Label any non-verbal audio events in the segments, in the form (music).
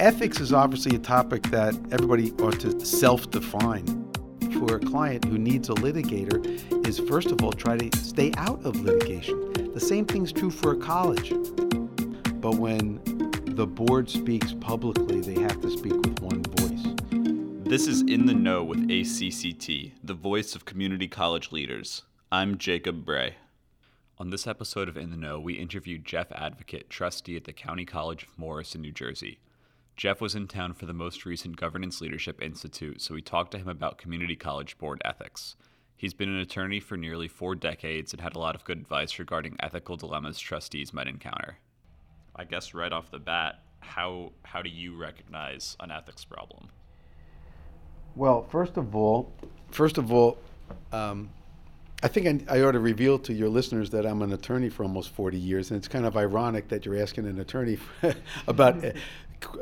Ethics is obviously a topic that everybody ought to self define. For a client who needs a litigator, is first of all try to stay out of litigation. The same thing's true for a college. But when the board speaks publicly, they have to speak with one voice. This is In the Know with ACCT, the voice of community college leaders. I'm Jacob Bray. On this episode of In the Know, we interviewed Jeff Advokat, trustee at the County College of Morris in New Jersey. Jeff was in town for the most recent Governance Leadership Institute, so we talked to him about community college board ethics. He's been an attorney for nearly four decades and had a lot of good advice regarding ethical dilemmas trustees might encounter. I guess right off the bat, how how do you recognize an ethics problem? Well, first of all, first of all, um, I think I, I, ought to reveal to your listeners that I'm an attorney for almost 40 years, and it's kind of ironic that you're asking an attorney (laughs) about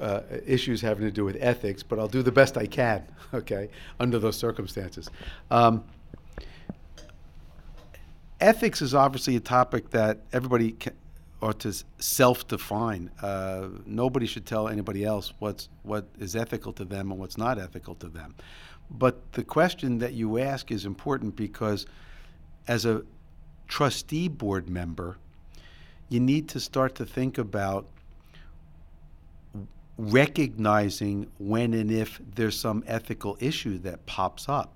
uh, issues having to do with ethics, but I'll do the best I can, (laughs) okay, under those circumstances. Um, ethics is obviously a topic that everybody ought to self-define. Uh, nobody should tell anybody else what's what is ethical to them and what's not ethical to them. But the question that you ask is important because, as a trustee board member, you need to start to think about recognizing when and if there's some ethical issue that pops up.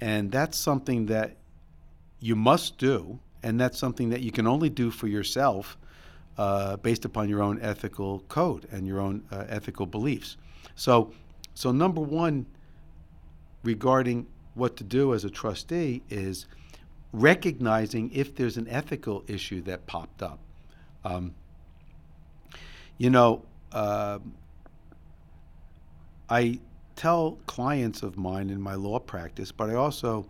And that's something that you must do, and that's something that you can only do for yourself uh, based upon your own ethical code and your own uh, ethical beliefs. So, so number one, regarding what to do as a trustee is recognizing if there's an ethical issue that popped up. Um, you know, uh, I tell clients of mine in my law practice, but I also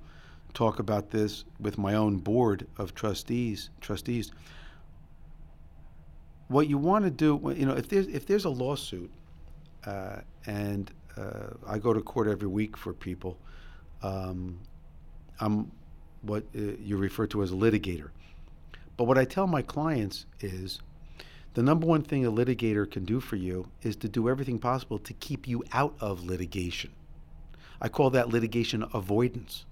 talk about this with my own board of trustees. Trustees. What you want to do, you know, if there's if there's a lawsuit, uh, and uh, I go to court every week for people, um, I'm what uh, you refer to as a litigator. But what I tell my clients is the number one thing a litigator can do for you is to do everything possible to keep you out of litigation. I call that litigation avoidance.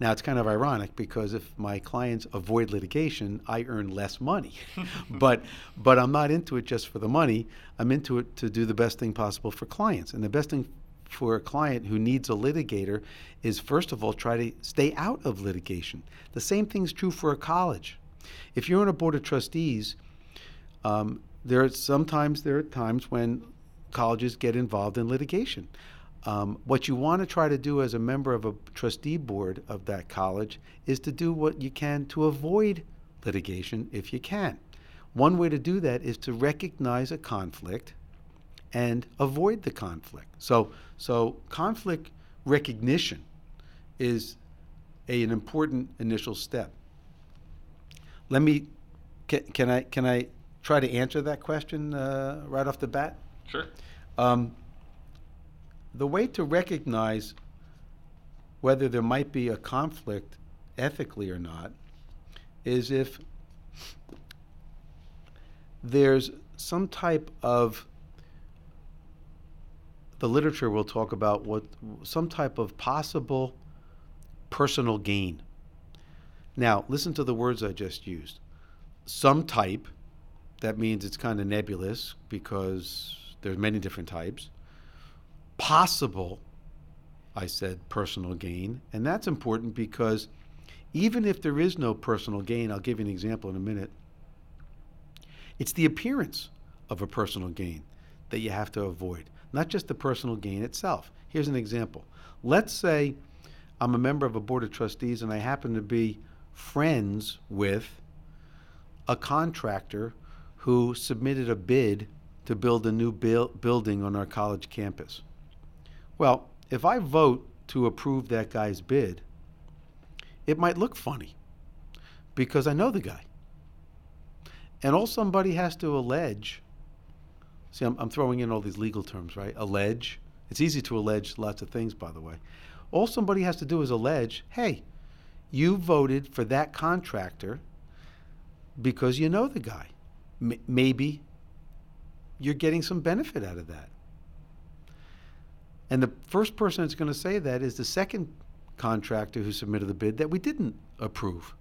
Now, it's kind of ironic because if my clients avoid litigation, I earn less money. (laughs) but, but I'm not into it just for the money. I'm into it to do the best thing possible for clients. And the best thing for a client who needs a litigator is, first of all, try to stay out of litigation. The same thing's true for a college. If you're on a board of trustees, um, there are sometimes there are times when colleges get involved in litigation. Um, what you want to try to do as a member of a trustee board of that college is to do what you can to avoid litigation if you can. One way to do that is to recognize a conflict and avoid the conflict. So, so conflict recognition is a, an important initial step. Let me can, can I can I try to answer that question uh, right off the bat? Sure. Um, the way to recognize whether there might be a conflict ethically or not is if there's some type of the literature will talk about what some type of possible personal gain. Now, listen to the words I just used. Some type that means it's kind of nebulous because there's many different types. Possible, I said, personal gain. And that's important because even if there is no personal gain, I'll give you an example in a minute, it's the appearance of a personal gain that you have to avoid, not just the personal gain itself. Here's an example. Let's say I'm a member of a board of trustees and I happen to be friends with a contractor who submitted a bid to build a new building on our college campus. Well, if I vote to approve that guy's bid, it might look funny because I know the guy. And all somebody has to allege see, I'm, I'm throwing in all these legal terms, right? Allege. It's easy to allege lots of things, by the way. All somebody has to do is allege hey, you voted for that contractor because you know the guy maybe you're getting some benefit out of that. And the first person that's going to say that is the second contractor who submitted the bid that we didn't approve.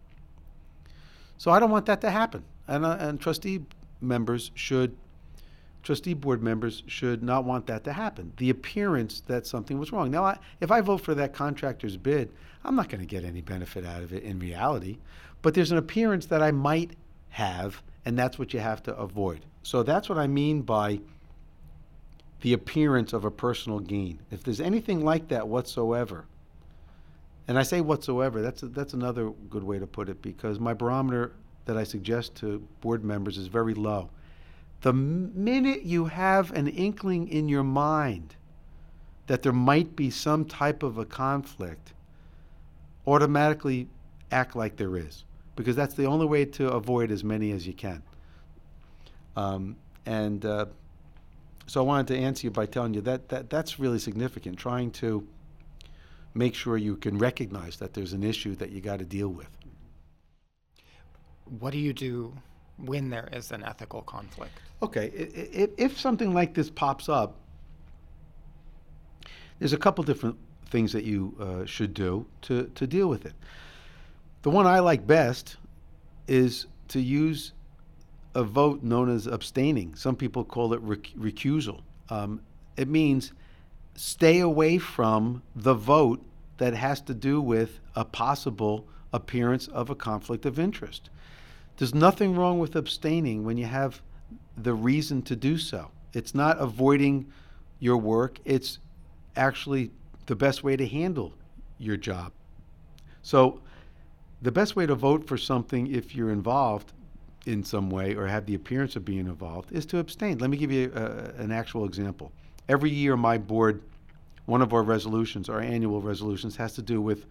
So I don't want that to happen. And, uh, and trustee members should, trustee board members should not want that to happen. The appearance that something was wrong. Now, I, if I vote for that contractor's bid, I'm not going to get any benefit out of it in reality. But there's an appearance that I might have, and that's what you have to avoid. So that's what I mean by the appearance of a personal gain. If there's anything like that whatsoever, and I say whatsoever, that's, a, that's another good way to put it because my barometer that I suggest to board members is very low. The minute you have an inkling in your mind that there might be some type of a conflict, automatically act like there is because that's the only way to avoid as many as you can. Um, and uh, so I wanted to answer you by telling you that, that that's really significant, trying to make sure you can recognize that there's an issue that you got to deal with. What do you do when there is an ethical conflict? Okay, if, if something like this pops up, there's a couple different things that you uh, should do to, to deal with it. The one I like best is to use a vote known as abstaining. Some people call it rec- recusal. Um, it means stay away from the vote that has to do with a possible appearance of a conflict of interest. There's nothing wrong with abstaining when you have the reason to do so. It's not avoiding your work, it's actually the best way to handle your job. So, the best way to vote for something if you're involved in some way or have the appearance of being involved is to abstain. Let me give you a, an actual example. Every year, my board, one of our resolutions, our annual resolutions, has to do with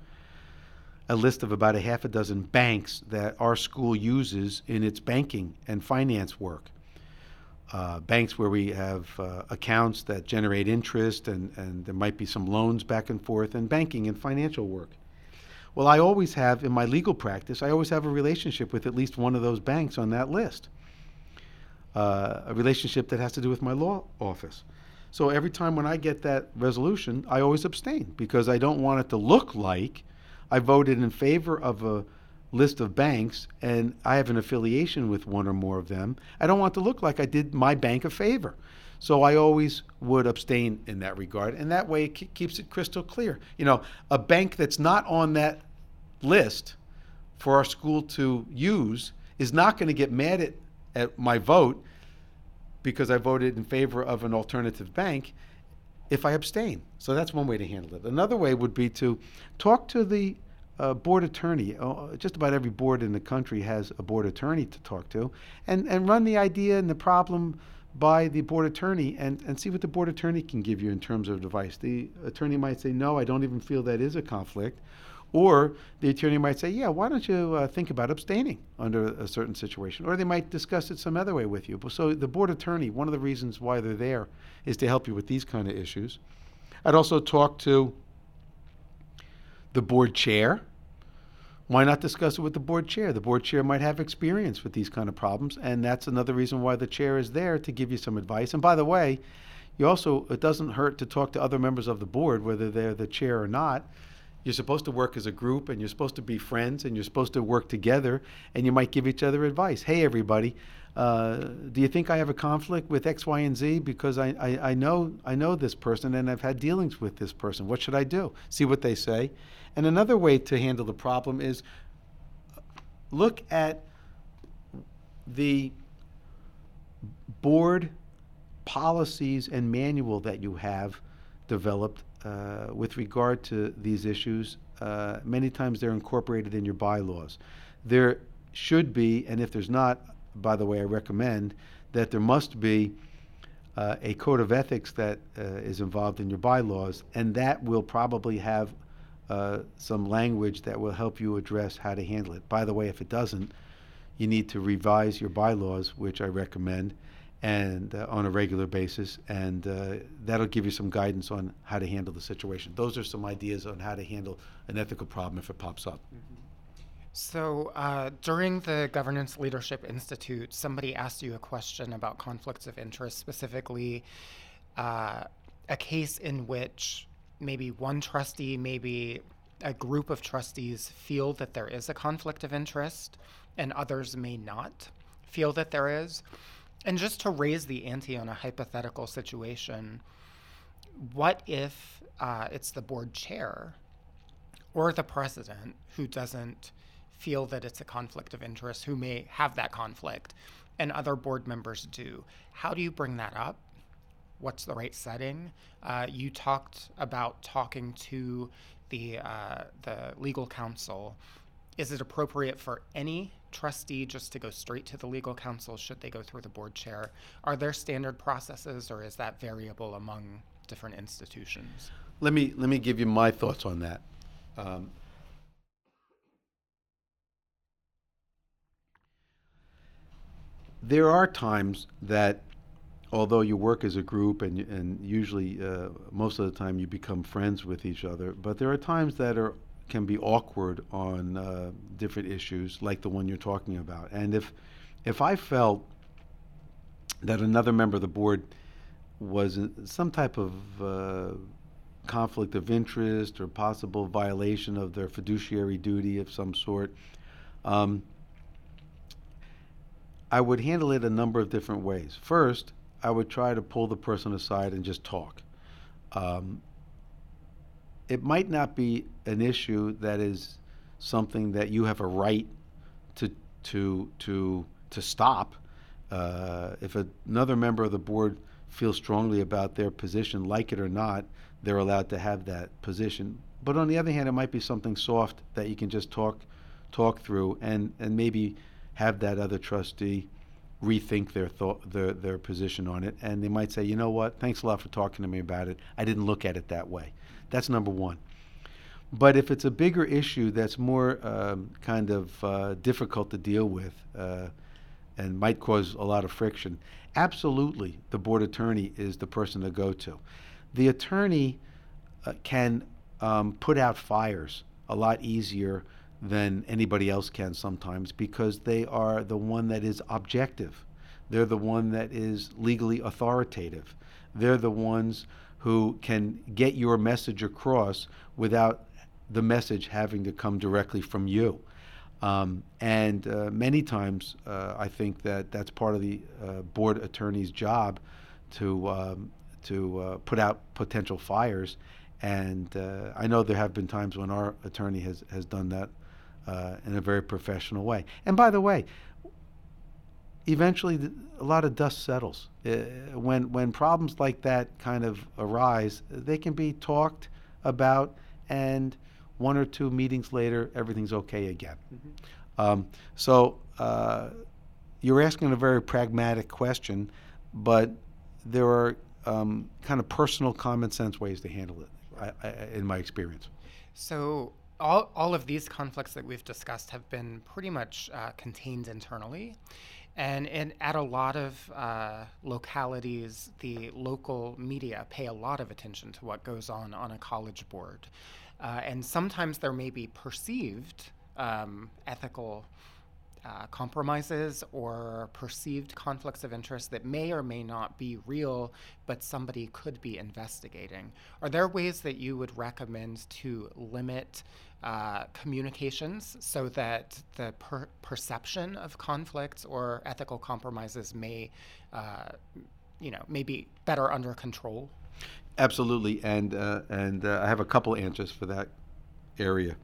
a list of about a half a dozen banks that our school uses in its banking and finance work. Uh, banks where we have uh, accounts that generate interest and, and there might be some loans back and forth, and banking and financial work. Well, I always have, in my legal practice, I always have a relationship with at least one of those banks on that list. Uh, a relationship that has to do with my law office. So every time when I get that resolution, I always abstain because I don't want it to look like I voted in favor of a list of banks and I have an affiliation with one or more of them. I don't want to look like I did my bank a favor. So I always would abstain in that regard, and that way it keeps it crystal clear. You know, a bank that's not on that list for our school to use is not going to get mad at, at my vote because I voted in favor of an alternative bank if I abstain. So that's one way to handle it. Another way would be to talk to the uh, board attorney. Uh, just about every board in the country has a board attorney to talk to, and, and run the idea and the problem by the board attorney and, and see what the board attorney can give you in terms of advice. The attorney might say, No, I don't even feel that is a conflict. Or the attorney might say, yeah, why don't you uh, think about abstaining under a certain situation? Or they might discuss it some other way with you. So the board attorney, one of the reasons why they're there is to help you with these kind of issues. I'd also talk to the board chair. Why not discuss it with the board chair? The board chair might have experience with these kind of problems, and that's another reason why the chair is there to give you some advice. And by the way, you also it doesn't hurt to talk to other members of the board, whether they're the chair or not, you're supposed to work as a group and you're supposed to be friends and you're supposed to work together and you might give each other advice. Hey, everybody, uh, do you think I have a conflict with X, Y, and Z? Because I, I, I, know I know this person and I've had dealings with this person. What should I do? See what they say. And another way to handle the problem is look at the board policies and manual that you have developed uh, with regard to these issues, uh, many times they're incorporated in your bylaws. There should be, and if there's not, by the way, I recommend that there must be uh, a code of ethics that uh, is involved in your bylaws, and that will probably have uh, some language that will help you address how to handle it. By the way, if it doesn't, you need to revise your bylaws, which I recommend, and uh, on a regular basis, and uh, that'll give you some guidance on how to handle the situation. Those are some ideas on how to handle an ethical problem if it pops up. Mm-hmm. So, uh, during the Governance Leadership Institute, somebody asked you a question about conflicts of interest, specifically uh, a case in which maybe one trustee, maybe a group of trustees feel that there is a conflict of interest and others may not feel that there is. And just to raise the ante on a hypothetical situation, what if uh, it's the board chair or the president who doesn't feel that it's a conflict of interest, who may have that conflict, and other board members do? How do you bring that up? What's the right setting? Uh, you talked about talking to the uh, the legal counsel. Is it appropriate for any trustee just to go straight to the legal counsel? Should they go through the board chair? Are there standard processes, or is that variable among different institutions? Let me let me give you my thoughts on that. Um, there are times that, although you work as a group and and usually uh, most of the time you become friends with each other, but there are times that are can be awkward on uh, different issues like the one you're talking about. And if if I felt that another member of the board was in some type of uh, conflict of interest or possible violation of their fiduciary duty of some sort, um, I would handle it a number of different ways. First, I would try to pull the person aside and just talk. Um, it might not be an issue that is something that you have a right to to to to stop. Uh, if another member of the board feels strongly about their position, like it or not, they're allowed to have that position. But on the other hand, it might be something soft that you can just talk talk through and, and maybe have that other trustee rethink their thought their their position on it and they might say, you know what, thanks a lot for talking to me about it. I didn't look at it that way. That's number one. But if it's a bigger issue that's more um, kind of uh, difficult to deal with uh, and might cause a lot of friction, absolutely the board attorney is the person to go to. The attorney uh, can um, put out fires a lot easier than anybody else can sometimes because they are the one that is objective. They're the one that is legally authoritative. They're the ones who can get your message across without the message having to come directly from you. Um, and uh, many times, uh, I think that that's part of the uh, board attorney's job to um, to uh, put out potential fires. And uh, I know there have been times when our attorney has has done that uh, in a very professional way. And by the way, eventually th- a lot of dust settles. Uh, when when problems like that kind of arise, they can be talked about, and one or two meetings later, everything's okay again. Um, so uh, you're asking a very pragmatic question, but there are um, kind of personal, common sense ways to handle it, I, I, in my experience. So all, all of these conflicts that we've discussed have been pretty much uh, contained internally. And, at a lot of uh, localities, the local media pay a lot of attention to what goes on on a college board. Uh, and sometimes there may be perceived um, ethical uh, compromises or perceived conflicts of interest that may or may not be real, but somebody could be investigating. Are there ways that you would recommend to limit uh, communications so that the per- perception of conflicts or ethical compromises may, uh, you know, may be better under control? Absolutely, and uh, and uh, I have a couple answers for that area.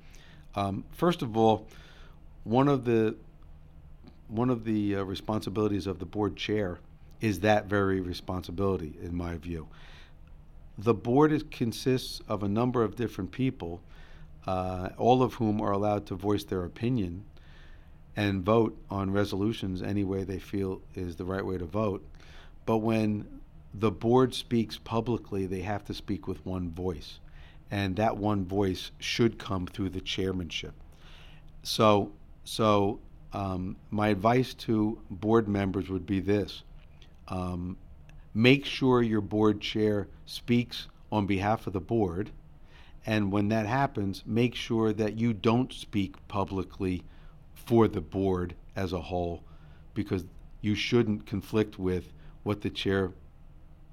Um, first of all, one of the one of the uh, responsibilities of the board chair is that very responsibility, in my view. The board is, consists of a number of different people, uh, all of whom are allowed to voice their opinion and vote on resolutions any way they feel is the right way to vote. But when the board speaks publicly, they have to speak with one voice. And that one voice should come through the chairmanship. So, so um, my advice to board members would be this um, make sure your board chair speaks on behalf of the board. And when that happens, make sure that you don't speak publicly for the board as a whole, because you shouldn't conflict with what the chair,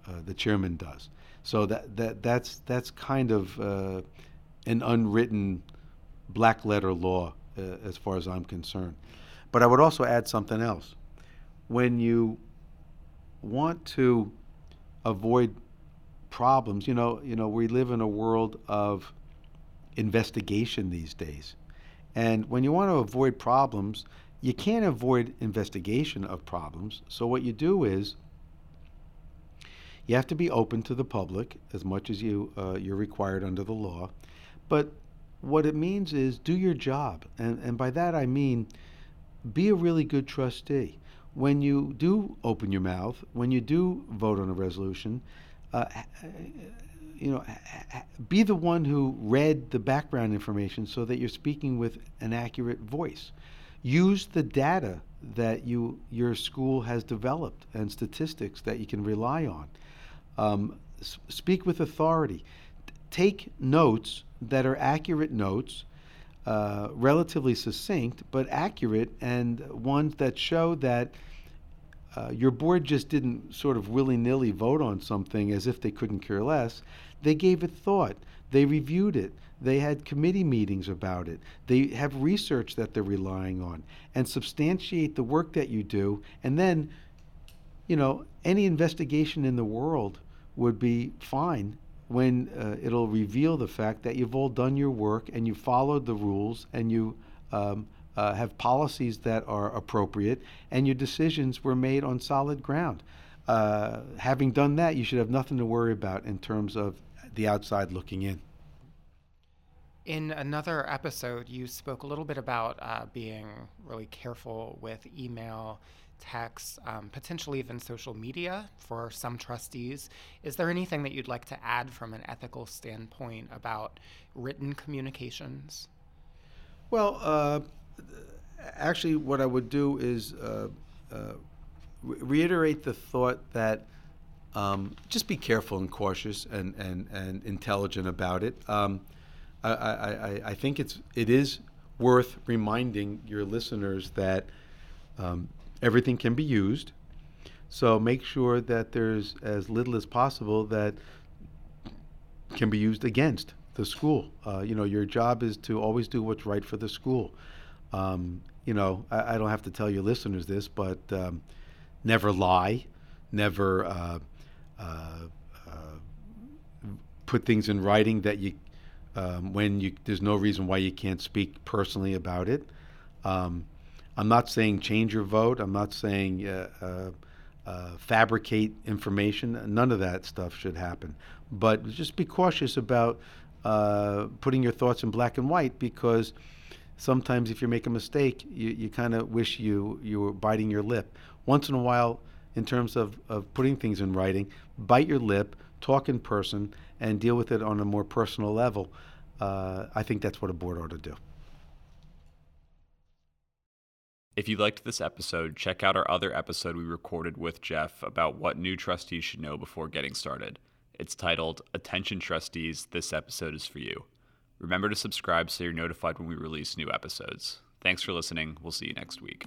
uh, the chairman does. So that that that's that's kind of uh, an unwritten black letter law uh, as far as I'm concerned. But I would also add something else. When you want to avoid problems, you know, you know, we live in a world of investigation these days. And when you want to avoid problems, you can't avoid investigation of problems. So what you do is you have to be open to the public as much as you uh, you're required under the law. But what it means is do your job, and and by that I mean be a really good trustee. When you do open your mouth, when you do vote on a resolution, uh, you know, be the one who read the background information so that you're speaking with an accurate voice. Use the data that you your school has developed and statistics that you can rely on. Um, speak with authority. Take notes that are accurate notes, uh, relatively succinct but accurate, and ones that show that uh, your board just didn't sort of willy nilly vote on something as if they couldn't care less. They gave it thought. They reviewed it. They had committee meetings about it. They have research that they're relying on and substantiate the work that you do. And then, you know, any investigation in the world would be fine when uh, it'll reveal the fact that you've all done your work and you followed the rules and you um, uh, have policies that are appropriate and your decisions were made on solid ground. Uh, having done that, you should have nothing to worry about in terms of the outside looking in. In another episode, you spoke a little bit about uh, being really careful with email text, um, potentially even social media for some trustees. Is there anything that you'd like to add from an ethical standpoint about written communications? Well, uh, actually, what I would do is uh, uh, re- reiterate the thought that um, just be careful and cautious and, and, and intelligent about it. Um, I, I, I think it's it is worth reminding your listeners that um, everything can be used. So make sure that there's as little as possible that can be used against the school. Uh, you know, your job is to always do what's right for the school. Um, you know, I, I, don't have to tell your listeners this, but um, never lie, never uh, uh, uh put things in writing that you, um, when you, there's no reason why you can't speak personally about it. I'm not saying change your vote. I'm not saying uh, uh, uh, fabricate information. None of that stuff should happen. But just be cautious about uh, putting your thoughts in black and white because sometimes if you make a mistake, you, you kind of wish you, you were biting your lip. Once in a while, in terms of, of putting things in writing, bite your lip, talk in person, and deal with it on a more personal level. Uh, I think that's what a board ought to do. If you liked this episode, check out our other episode we recorded with Jeff about what new trustees should know before getting started. It's titled Attention Trustees, This Episode is for You. Remember to subscribe so you're notified when we release new episodes. Thanks for listening. We'll see you next week.